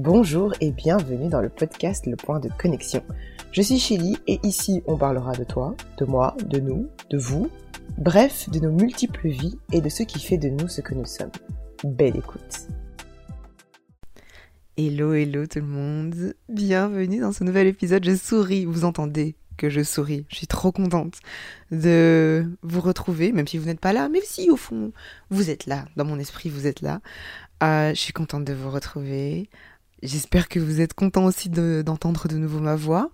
Bonjour et bienvenue dans le podcast Le Point de Connexion. Je suis Chili et ici on parlera de toi, de moi, de nous, de vous, bref, de nos multiples vies et de ce qui fait de nous ce que nous sommes. Belle écoute. Hello, hello tout le monde. Bienvenue dans ce nouvel épisode. Je souris, vous entendez que je souris. Je suis trop contente de vous retrouver, même si vous n'êtes pas là, même si au fond vous êtes là, dans mon esprit vous êtes là. Euh, je suis contente de vous retrouver. J'espère que vous êtes content aussi d'entendre de, nouveau ma voix.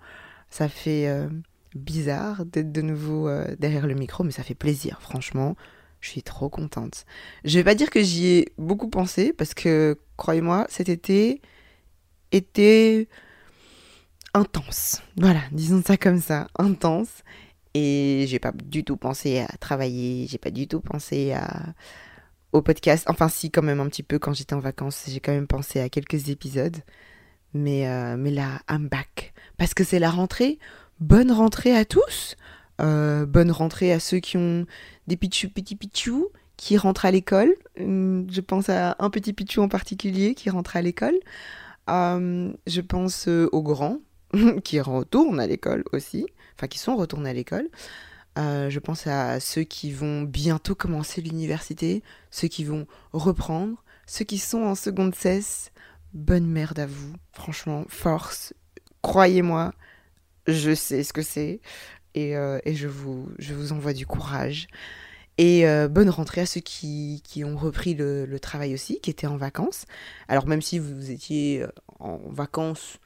Ça fait euh, bizarre d'être de nouveau euh, derrière le micro, mais ça fait plaisir, franchement. Je suis trop contente. Je vais pas dire que j'y ai beaucoup pensé, parce que, croyez-moi, cet été était intense. Voilà, disons ça comme ça, intense. Et j'ai pas du tout pensé à travailler, j'ai pas du tout pensé à au podcast. Enfin, si, quand même un petit peu quand j'étais en vacances, j'ai quand même pensé à quelques épisodes. Mais, euh, mais là, I'm back. Parce que c'est la rentrée. Bonne rentrée à tous. Euh, bonne rentrée à ceux qui ont des pichou, petits pichou qui rentrent à l'école. Hum, je pense à un petit pichou en particulier qui rentre à l'école. Hum, je pense euh, aux grands qui retournent à l'école aussi. Enfin, qui sont retournés à l'école. Euh, je pense à ceux qui vont bientôt commencer l'université, ceux qui vont reprendre, ceux qui sont en seconde cesse. Bonne merde à vous, franchement, force. Croyez-moi, je sais ce que c'est et, euh, je, vous, je vous envoie du courage. Et euh, bonne rentrée à ceux qui, ont repris le, le, travail aussi, qui étaient en vacances. Alors même si vous étiez en vacances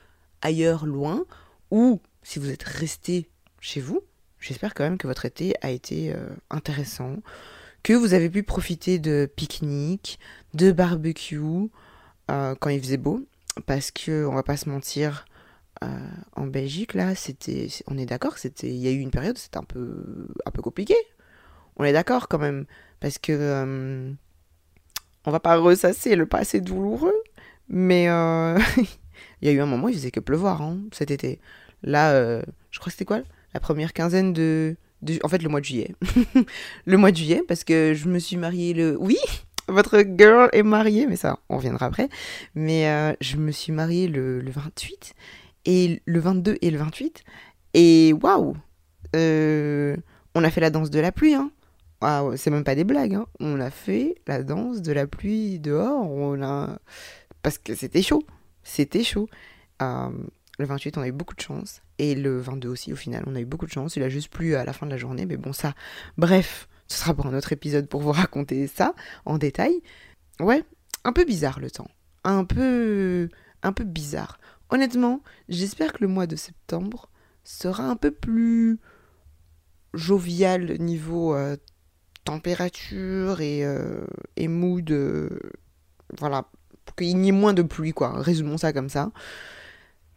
ailleurs, loin, ou si vous êtes resté chez vous, J'espère quand même que votre été a été euh, intéressant, que vous avez pu profiter de pique-nique, de barbecue euh, quand il faisait beau, parce que on va pas se mentir, euh, en Belgique là, c'était, on est d'accord, c'était, il y a eu une période, c'était un peu, un peu compliqué. On est d'accord quand même, parce que on va pas ressasser le passé douloureux, mais il y a eu un moment, il faisait que pleuvoir hein, cet été. Là, je crois que c'était quoi la première quinzaine de, En fait, le mois de juillet. le mois de juillet, parce que je me suis mariée le... Oui votre girl est mariée, mais ça, on reviendra après. Mais euh, je me suis mariée le, 28, et le 22 et le 28. Et waouh euh, On a fait la danse de la pluie, hein. c'est même pas des blagues, hein. On a fait la danse de la pluie dehors. Parce que c'était chaud. C'était chaud. Euh, le 28, on a eu beaucoup de chance. Et le 22 aussi, au final, on a eu beaucoup de chance. Il a juste plu à la fin de la journée. Mais bon, ça, bref, ce sera pour un autre épisode pour vous raconter ça en détail. Ouais, un peu bizarre le temps. Un peu. Un peu bizarre. Honnêtement, j'espère que le mois de septembre sera un peu plus jovial niveau euh, température et, euh, et mood. Euh, voilà, pour qu'il y ait moins de pluie, quoi. Résumons ça comme ça.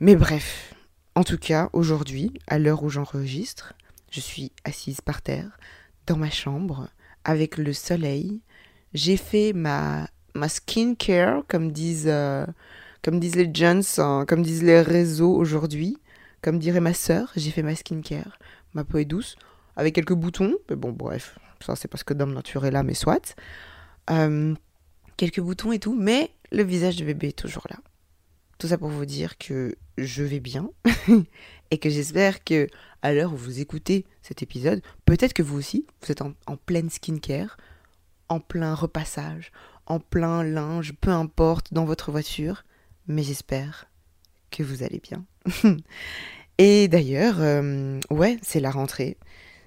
Mais bref, en tout cas, aujourd'hui, à l'heure où j'enregistre, je suis assise par terre, dans ma chambre, avec le soleil. J'ai fait ma, ma skincare, comme disent, euh, comme disent les gens, comme disent les réseaux aujourd'hui. Comme dirait ma sœur, j'ai fait ma skincare. Ma peau est douce, avec quelques boutons. Mais bon, bref, ça c'est parce que dans nature est là, mais soit. Euh, quelques boutons et tout, mais le visage de bébé est toujours là. Tout ça pour vous dire que je vais bien et que j'espère que à l'heure où vous écoutez cet épisode, peut-être que vous aussi, vous êtes en, pleine skincare, en plein repassage, en plein linge, peu importe, dans votre voiture, mais j'espère que vous allez bien. et d'ailleurs, euh, ouais, c'est la rentrée.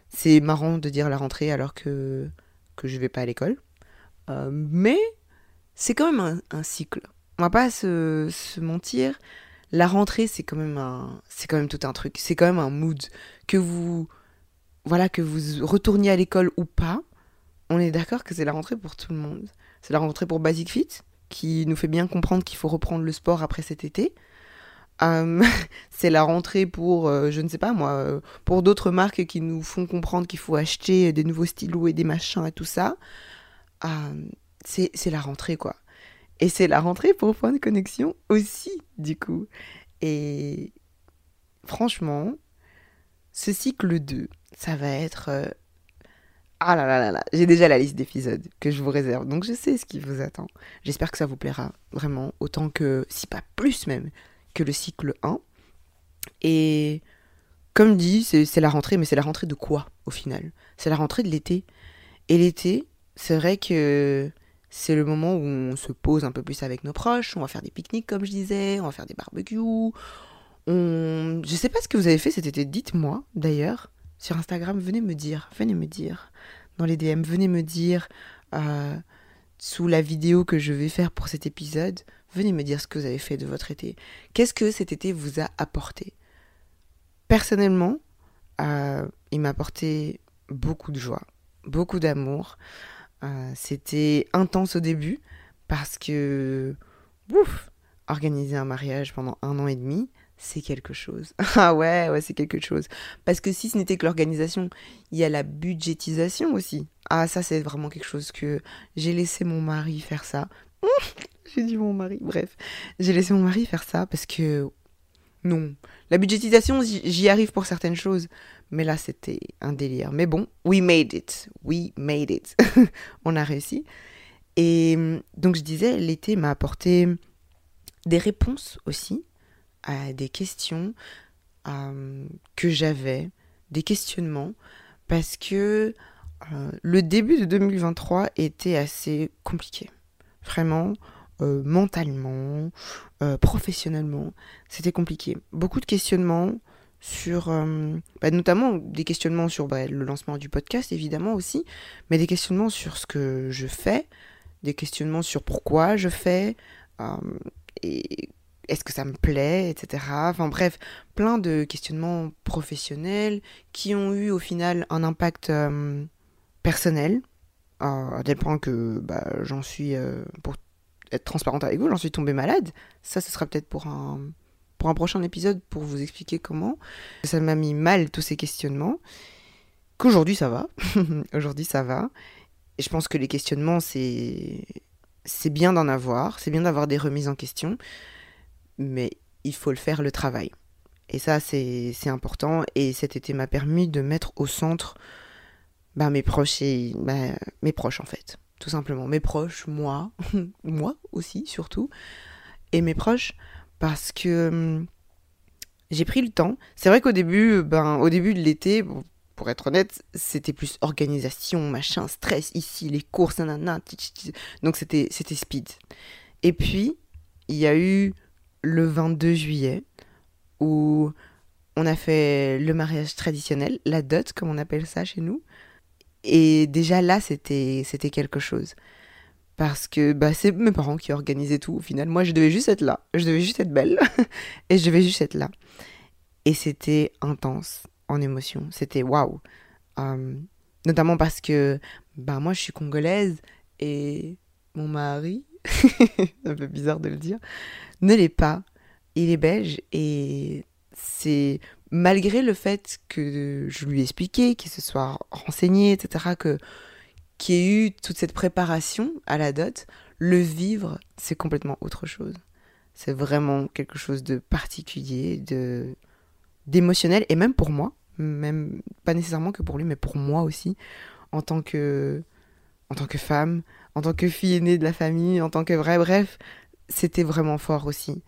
C'est marrant de dire la rentrée alors que, que je vais pas à l'école. Euh, mais c'est quand même un cycle on va pas se, mentir, la rentrée c'est quand même un c'est quand même tout un truc, c'est quand même un mood que vous voilà que vous retourniez à l'école ou pas, on est d'accord que c'est la rentrée pour tout le monde. C'est la rentrée pour Basic Fit qui nous fait bien comprendre qu'il faut reprendre le sport après cet été. Hum, c'est la rentrée pour, euh, je ne sais pas moi, euh, pour d'autres marques qui nous font comprendre qu'il faut acheter des nouveaux stylos et des machins et tout ça. C'est la rentrée quoi. Et c'est la rentrée pour Point de Connexion aussi, du coup. Et franchement, ce cycle 2, ça va être... Euh, Ah là là là là, j'ai déjà la liste d'épisodes que je vous réserve, donc je sais ce qui vous attend. J'espère que ça vous plaira vraiment, autant que, si pas plus même, que le cycle 1. Et comme dit, c'est la rentrée, mais c'est la rentrée de quoi au final? C'est la rentrée de l'été. Et l'été, c'est vrai que c'est le moment où on se pose un peu plus avec nos proches, on va faire des pique-niques comme je disais, on va faire des barbecues. On... Je sais pas ce que vous avez fait cet été, dites-moi d'ailleurs. Sur Instagram, venez me dire, venez me dire. Dans les DM, venez me dire euh, sous la vidéo que je vais faire pour cet épisode, venez me dire ce que vous avez fait de votre été. Qu'est-ce que cet été vous a apporté? Personnellement, euh, il m'a apporté beaucoup de joie, beaucoup d'amour. Euh, c'était intense au début parce que, ouf, organiser un mariage pendant un an et demi, c'est quelque chose. ah ouais, ouais, c'est quelque chose. Parce que si ce n'était que l'organisation, il y a la budgétisation aussi. Ah, ça, c'est vraiment quelque chose que j'ai laissé mon mari faire ça. j'ai dit mon mari, bref. J'ai laissé mon mari faire ça parce que non. La budgétisation, j'y arrive pour certaines choses. Mais là, c'était un délire. Mais bon, we made it. We made it. On a réussi. Et donc, je disais, l'été m'a apporté des réponses aussi à des questions euh, que j'avais, des questionnements, parce que euh, le début de 2023 était assez compliqué. Vraiment, euh, mentalement, euh, professionnellement, c'était compliqué. Beaucoup de questionnements sur, euh, bah, notamment des questionnements sur bah, le lancement du podcast, évidemment aussi, mais des questionnements sur ce que je fais, des questionnements sur pourquoi je fais, et est-ce que ça me plaît, etc. Enfin bref, plein de questionnements professionnels qui ont eu au final un impact personnel, à tel point que bah, j'en suis, pour être transparente avec vous, j'en suis tombée malade. Ça, ce sera peut-être pour un, pour un prochain épisode pour vous expliquer comment. Ça m'a mis mal tous ces questionnements. Qu'aujourd'hui, ça va. Aujourd'hui, ça va. Et je pense que les questionnements, c'est, c'est bien d'en avoir. C'est bien d'avoir des remises en question. Mais il faut le faire le travail. Et ça, c'est, important. Et cet été m'a permis de mettre au centre ben, mes proches ben, mes proches, en fait tout simplement. Mes proches, moi, moi aussi surtout, et mes proches, parce que hum, j'ai pris le temps. C'est vrai qu'au début, ben, au début de l'été, pour être honnête, c'était plus organisation, machin, stress ici, les courses, nanana, donc c'était c'était speed. Et puis il y a eu le 22 juillet où on a fait le mariage traditionnel, la dot comme on appelle ça chez nous. Et déjà là, c'était, c'était quelque chose. Parce que bah, c'est mes parents qui organisaient tout au final. Moi, je devais juste être là. Je devais juste être belle. et je devais juste être là. Et c'était intense en émotion. C'était waouh. Hum, notamment parce que bah, moi, je suis congolaise et mon mari, c'est un peu bizarre de le dire, ne l'est pas. Il est belge et c'est malgré le fait que je lui ai expliqué, qu'il se soit renseigné, etc., que qu'il y ait eu toute cette préparation à la dot, le vivre, c'est complètement autre chose. C'est vraiment quelque chose de particulier, de d'émotionnel, et même pour moi, même pas nécessairement que pour lui, mais pour moi aussi, en tant que en tant que femme, en tant que fille aînée de la famille, en tant que vrai, bref, c'était vraiment fort aussi.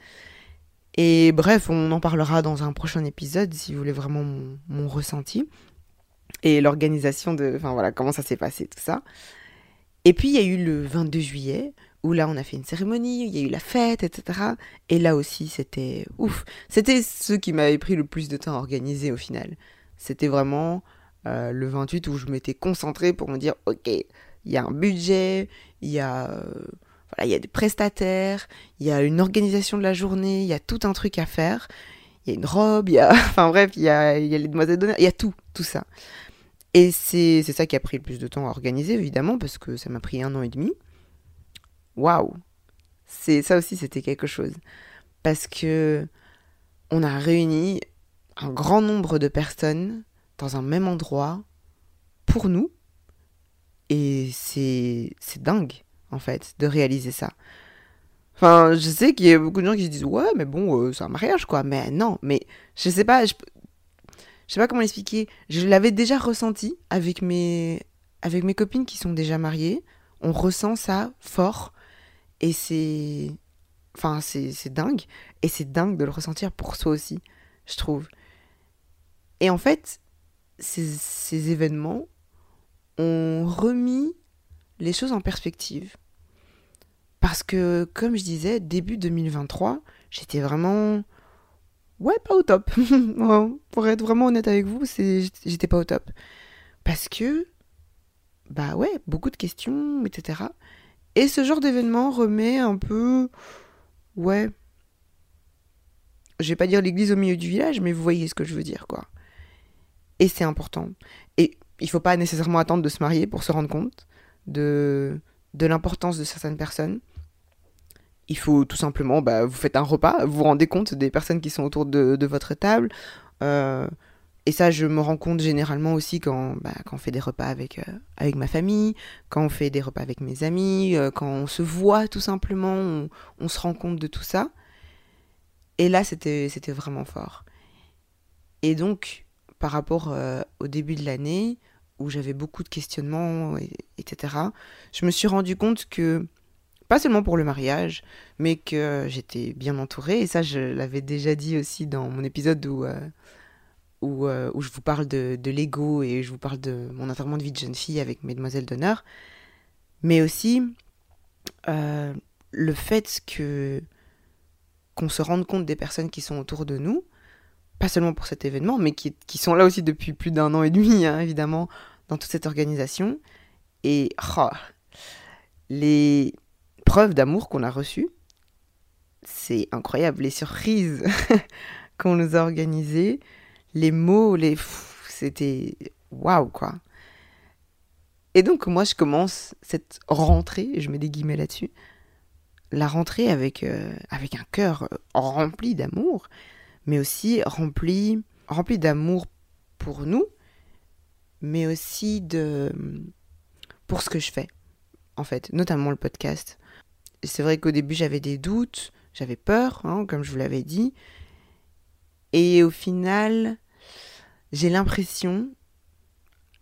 Et bref, on en parlera dans un prochain épisode si vous voulez vraiment mon, ressenti et l'organisation de, enfin voilà, comment ça s'est passé, tout ça. Et puis il y a eu le 22 juillet où là on a fait une cérémonie, il y a eu la fête, etc. Et là aussi c'était ouf. C'était ce qui m'avait pris le plus de temps à organiser au final. C'était vraiment euh, le 28 où je m'étais concentrée pour me dire ok, il y a un budget, il y a euh, il y a des prestataires, il y a une organisation de la journée, il y a tout un truc à faire. Il y a une robe, il y a, enfin bref, il y a, les demoiselles d'honneur, il y a tout, tout ça. Et c'est ça qui a pris le plus de temps à organiser, évidemment, parce que ça m'a pris un an et demi. Waouh C'est ça aussi, c'était quelque chose. Parce que on a réuni un grand nombre de personnes dans un même endroit pour nous. Et c'est dingue en fait, de réaliser ça. Enfin, je sais qu'il y a beaucoup de gens qui se disent ouais, mais bon, euh, c'est un mariage quoi. Mais non, mais je sais pas, je, je sais pas comment l'expliquer. Je l'avais déjà ressenti avec mes avec mes copines qui sont déjà mariées, on ressent ça fort. Et c'est. Enfin, c'est dingue. Et c'est dingue de le ressentir pour soi aussi, je trouve. Et en fait, ces, ces événements ont remis les choses en perspective. Parce que, comme je disais, début 2023, j'étais vraiment. Ouais, pas au top. Pour être vraiment honnête avec vous, j'étais pas au top. Parce que, bah ouais, beaucoup de questions, etc. Et ce genre d'événement remet un peu. Ouais. Je vais pas dire l'église au milieu du village, mais vous voyez ce que je veux dire, quoi. Et c'est important. Et il faut pas nécessairement attendre de se marier pour se rendre compte de, de l'importance de certaines personnes. Il faut tout simplement, bah, vous faites un repas, vous vous rendez compte des personnes qui sont autour de, de votre table. Euh, et ça, je me rends compte généralement aussi quand, bah, quand on fait des repas avec, euh, avec ma famille, quand on fait des repas avec mes amis, euh, quand on se voit tout simplement, on, on, se rend compte de tout ça. Et là, c'était vraiment fort. Et donc, par rapport au début de l'année, où j'avais beaucoup de questionnements, etc., je me suis rendu compte que, pas seulement pour le mariage, mais que j'étais bien entourée, et ça je l'avais déjà dit aussi dans mon épisode où, euh, euh, où, je vous parle de, de l'ego et je vous parle de mon enterrement de vie de jeune fille avec Mesdemoiselles d'honneur, mais aussi euh, le fait que qu'on se rende compte des personnes qui sont autour de nous, pas seulement pour cet événement, mais qui, qui sont là aussi depuis plus d'un an et demi, hein, évidemment, dans toute cette organisation. Et oh, les preuves d'amour qu'on a reçues, c'est incroyable. Les surprises qu'on nous a organisées, les mots, les... C'était waouh, quoi. Et donc, moi, je commence cette rentrée, je mets des guillemets là-dessus, la rentrée avec, euh, avec un cœur rempli d'amour mais aussi rempli, rempli d'amour pour nous, mais aussi de pour ce que je fais, en fait, notamment le podcast. C'est vrai qu'au début j'avais des doutes, j'avais peur, hein, comme je vous l'avais dit, et au final, j'ai l'impression,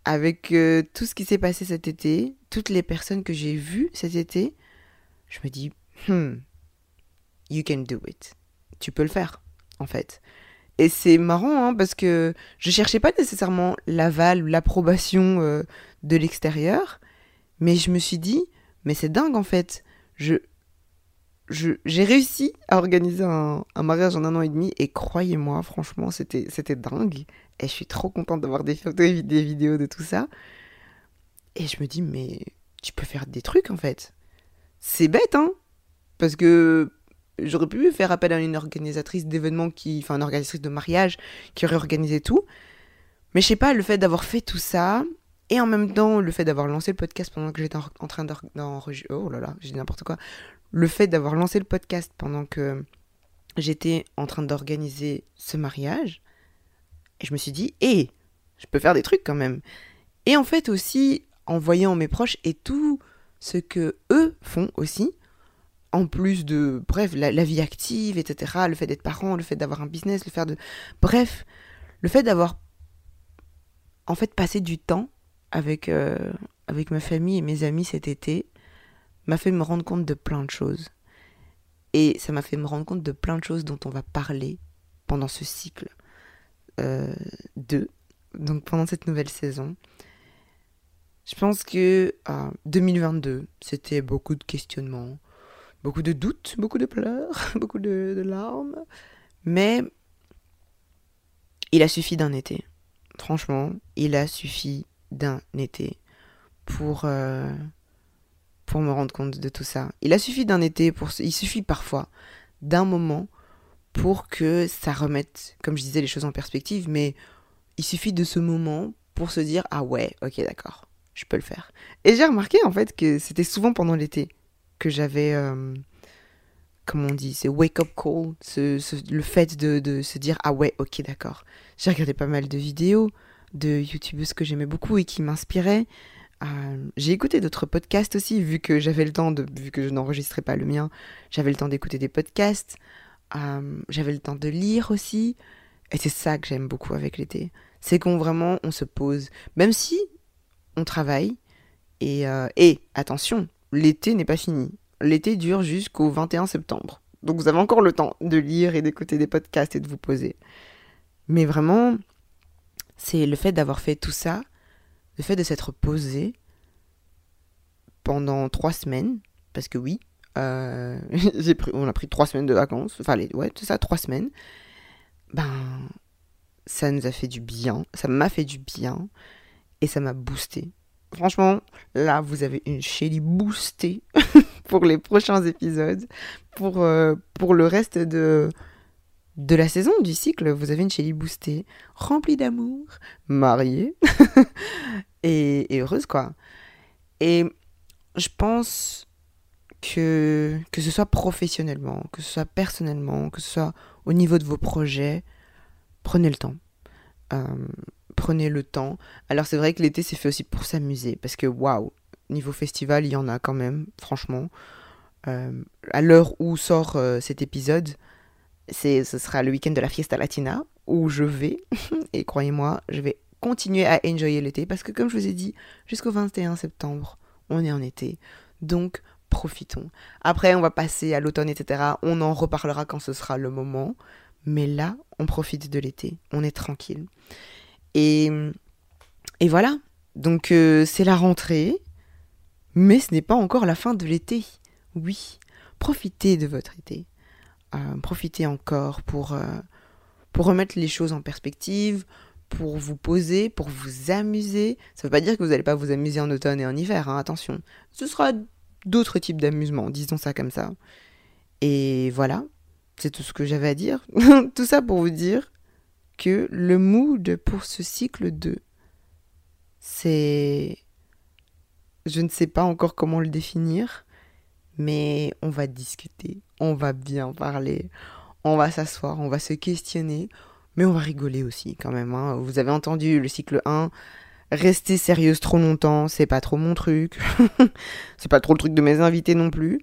avec euh, tout ce qui s'est passé cet été, toutes les personnes que j'ai vues cet été, je me dis, hmm, you can do it. Tu peux le faire en fait. Et c'est marrant, hein, parce que je cherchais pas nécessairement l'aval ou l'approbation euh, de l'extérieur, mais je me suis dit, mais c'est dingue en fait. Je, j'ai réussi à organiser un, mariage en un an et demi, et croyez-moi, franchement, c'était, c'était dingue. Et je suis trop contente d'avoir des photos et des vidéos de tout ça. Et je me dis, mais tu peux faire des trucs en fait. C'est bête, hein Parce que j'aurais pu faire appel à une organisatrice d'événements qui, enfin, une organisatrice de mariage qui aurait organisé tout. Mais je sais pas, le fait d'avoir fait tout ça, et en même temps, le fait d'avoir lancé le podcast pendant que j'étais en, train d'enregistrer. Oh là là, j'ai dit n'importe quoi. Le fait d'avoir lancé le podcast pendant que j'étais en train d'organiser ce mariage, et je me suis dit, hé, je peux faire des trucs quand même. Et en fait aussi, en voyant mes proches et tout ce que eux font aussi, en plus de, bref, la, vie active, etc., le fait d'être parent, le fait d'avoir un business, le fait de... Bref, le fait d'avoir, en fait, passé du temps avec, euh, avec ma famille et mes amis cet été, m'a fait me rendre compte de plein de choses. Et ça m'a fait me rendre compte de plein de choses dont on va parler pendant ce cycle euh, 2, donc pendant cette nouvelle saison. Je pense que 2022, euh, c'était beaucoup de questionnements, beaucoup de doutes, beaucoup de pleurs, beaucoup de, larmes. Mais il a suffi d'un été. Franchement, il a suffi d'un été pour, euh, pour me rendre compte de tout ça. Il a suffi d'un été pour... Il suffit parfois d'un moment pour que ça remette, comme je disais, les choses en perspective. Mais il suffit de ce moment pour se dire, ah ouais, ok, d'accord, je peux le faire. Et j'ai remarqué en fait que c'était souvent pendant l'été que j'avais, euh, comment on dit, c'est wake-up call, le fait de, se dire ah ouais, ok, d'accord. J'ai regardé pas mal de vidéos de youtubeuses que j'aimais beaucoup et qui m'inspiraient. Euh, j'ai écouté d'autres podcasts aussi, vu que j'avais le temps de, vu que je n'enregistrais pas le mien, j'avais le temps d'écouter des podcasts. Euh, j'avais le temps de lire aussi. Et c'est ça que j'aime beaucoup avec l'été. C'est qu'on vraiment, on se pose. Même si on travaille, Et, euh, et attention, l'été n'est pas fini. L'été dure jusqu'au 21 septembre. Donc vous avez encore le temps de lire et d'écouter des podcasts et de vous poser. Mais vraiment, c'est le fait d'avoir fait tout ça, le fait de s'être posé pendant trois semaines, parce que oui, euh, on a pris trois semaines de vacances, enfin, les, ouais, tout ça, trois semaines. Ben, ça nous a fait du bien, ça m'a fait du bien, et ça m'a boosté. Franchement, là, vous avez une Shelly boostée pour les prochains épisodes, pour, euh, pour le reste de, de la saison, du cycle. Vous avez une Shelly boostée, remplie d'amour, mariée, et, heureuse, quoi. Et je pense que, que ce soit professionnellement, que ce soit personnellement, que ce soit au niveau de vos projets, prenez le temps. Euh, prenez le temps. Alors c'est vrai que l'été c'est fait aussi pour s'amuser, parce que waouh, niveau festival, il y en a quand même, franchement. Euh, à l'heure où sort euh, cet épisode, ce sera le week-end de la Fiesta Latina, où je vais, et croyez-moi, je vais continuer à enjoyer l'été, parce que comme je vous ai dit, jusqu'au 21 septembre, on est en été. Donc, profitons. Après, on va passer à l'automne, etc. On en reparlera quand ce sera le moment. Mais là, on profite de l'été. On est tranquille. Et, et voilà. Donc, euh, c'est la rentrée. Mais ce n'est pas encore la fin de l'été. Oui. Profitez de votre été. Euh, profitez encore pour, euh, pour remettre les choses en perspective, pour vous poser, pour vous amuser. Ça ne veut pas dire que vous n'allez pas vous amuser en automne et en hiver, hein, attention. Ce sera d'autres types d'amusement, disons ça comme ça. Et voilà, c'est tout ce que j'avais à dire. tout ça pour vous dire que le mood pour ce cycle 2, c'est... Je ne sais pas encore comment le définir, mais on va discuter, on va bien parler, on va s'asseoir, on va se questionner, mais on va rigoler aussi quand même. Hein. Vous avez entendu le cycle 1, rester sérieuse trop longtemps, c'est pas trop mon truc. c'est pas trop le truc de mes invités non plus.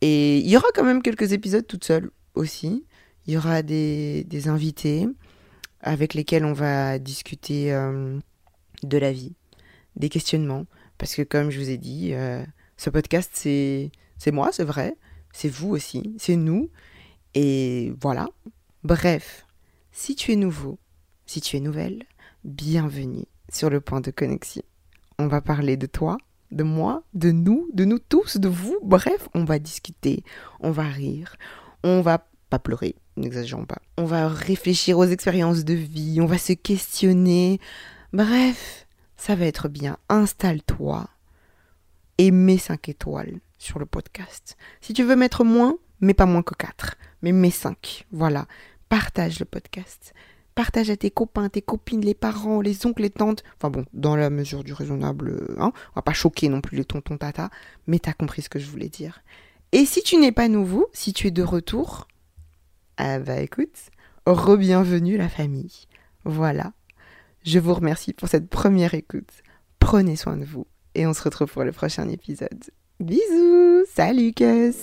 Et il y aura quand même quelques épisodes toute seule aussi. Il y aura des, des, invités avec lesquels on va discuter euh, de la vie, des questionnements. Parce que comme je vous ai dit, euh, ce podcast, c'est moi, c'est vrai. C'est vous aussi, c'est nous. Et voilà. Bref, si tu es nouveau, si tu es nouvelle, bienvenue sur le point de connexion. On va parler de toi, de moi, de nous, de nous tous, de vous. Bref, on va discuter, on va rire, on va pleurer, n'exagérons pas. On va réfléchir aux expériences de vie, on va se questionner. Bref, ça va être bien. Installe-toi et mets 5 étoiles sur le podcast. Si tu veux mettre moins, mets pas moins que 4, mais mets 5. Voilà partage le podcast. Partage à tes copains, tes copines, les parents, les oncles, les tantes. Enfin bon, dans la mesure du raisonnable, hein. On va pas choquer non plus les tontons tata, mais t'as compris ce que je voulais dire. Et si tu n'es pas nouveau, si tu es de retour, ah bah écoute, re-bienvenue la famille. Voilà. Je vous remercie pour cette première écoute. Prenez soin de vous et on se retrouve pour le prochain épisode. Bisous, salut Cus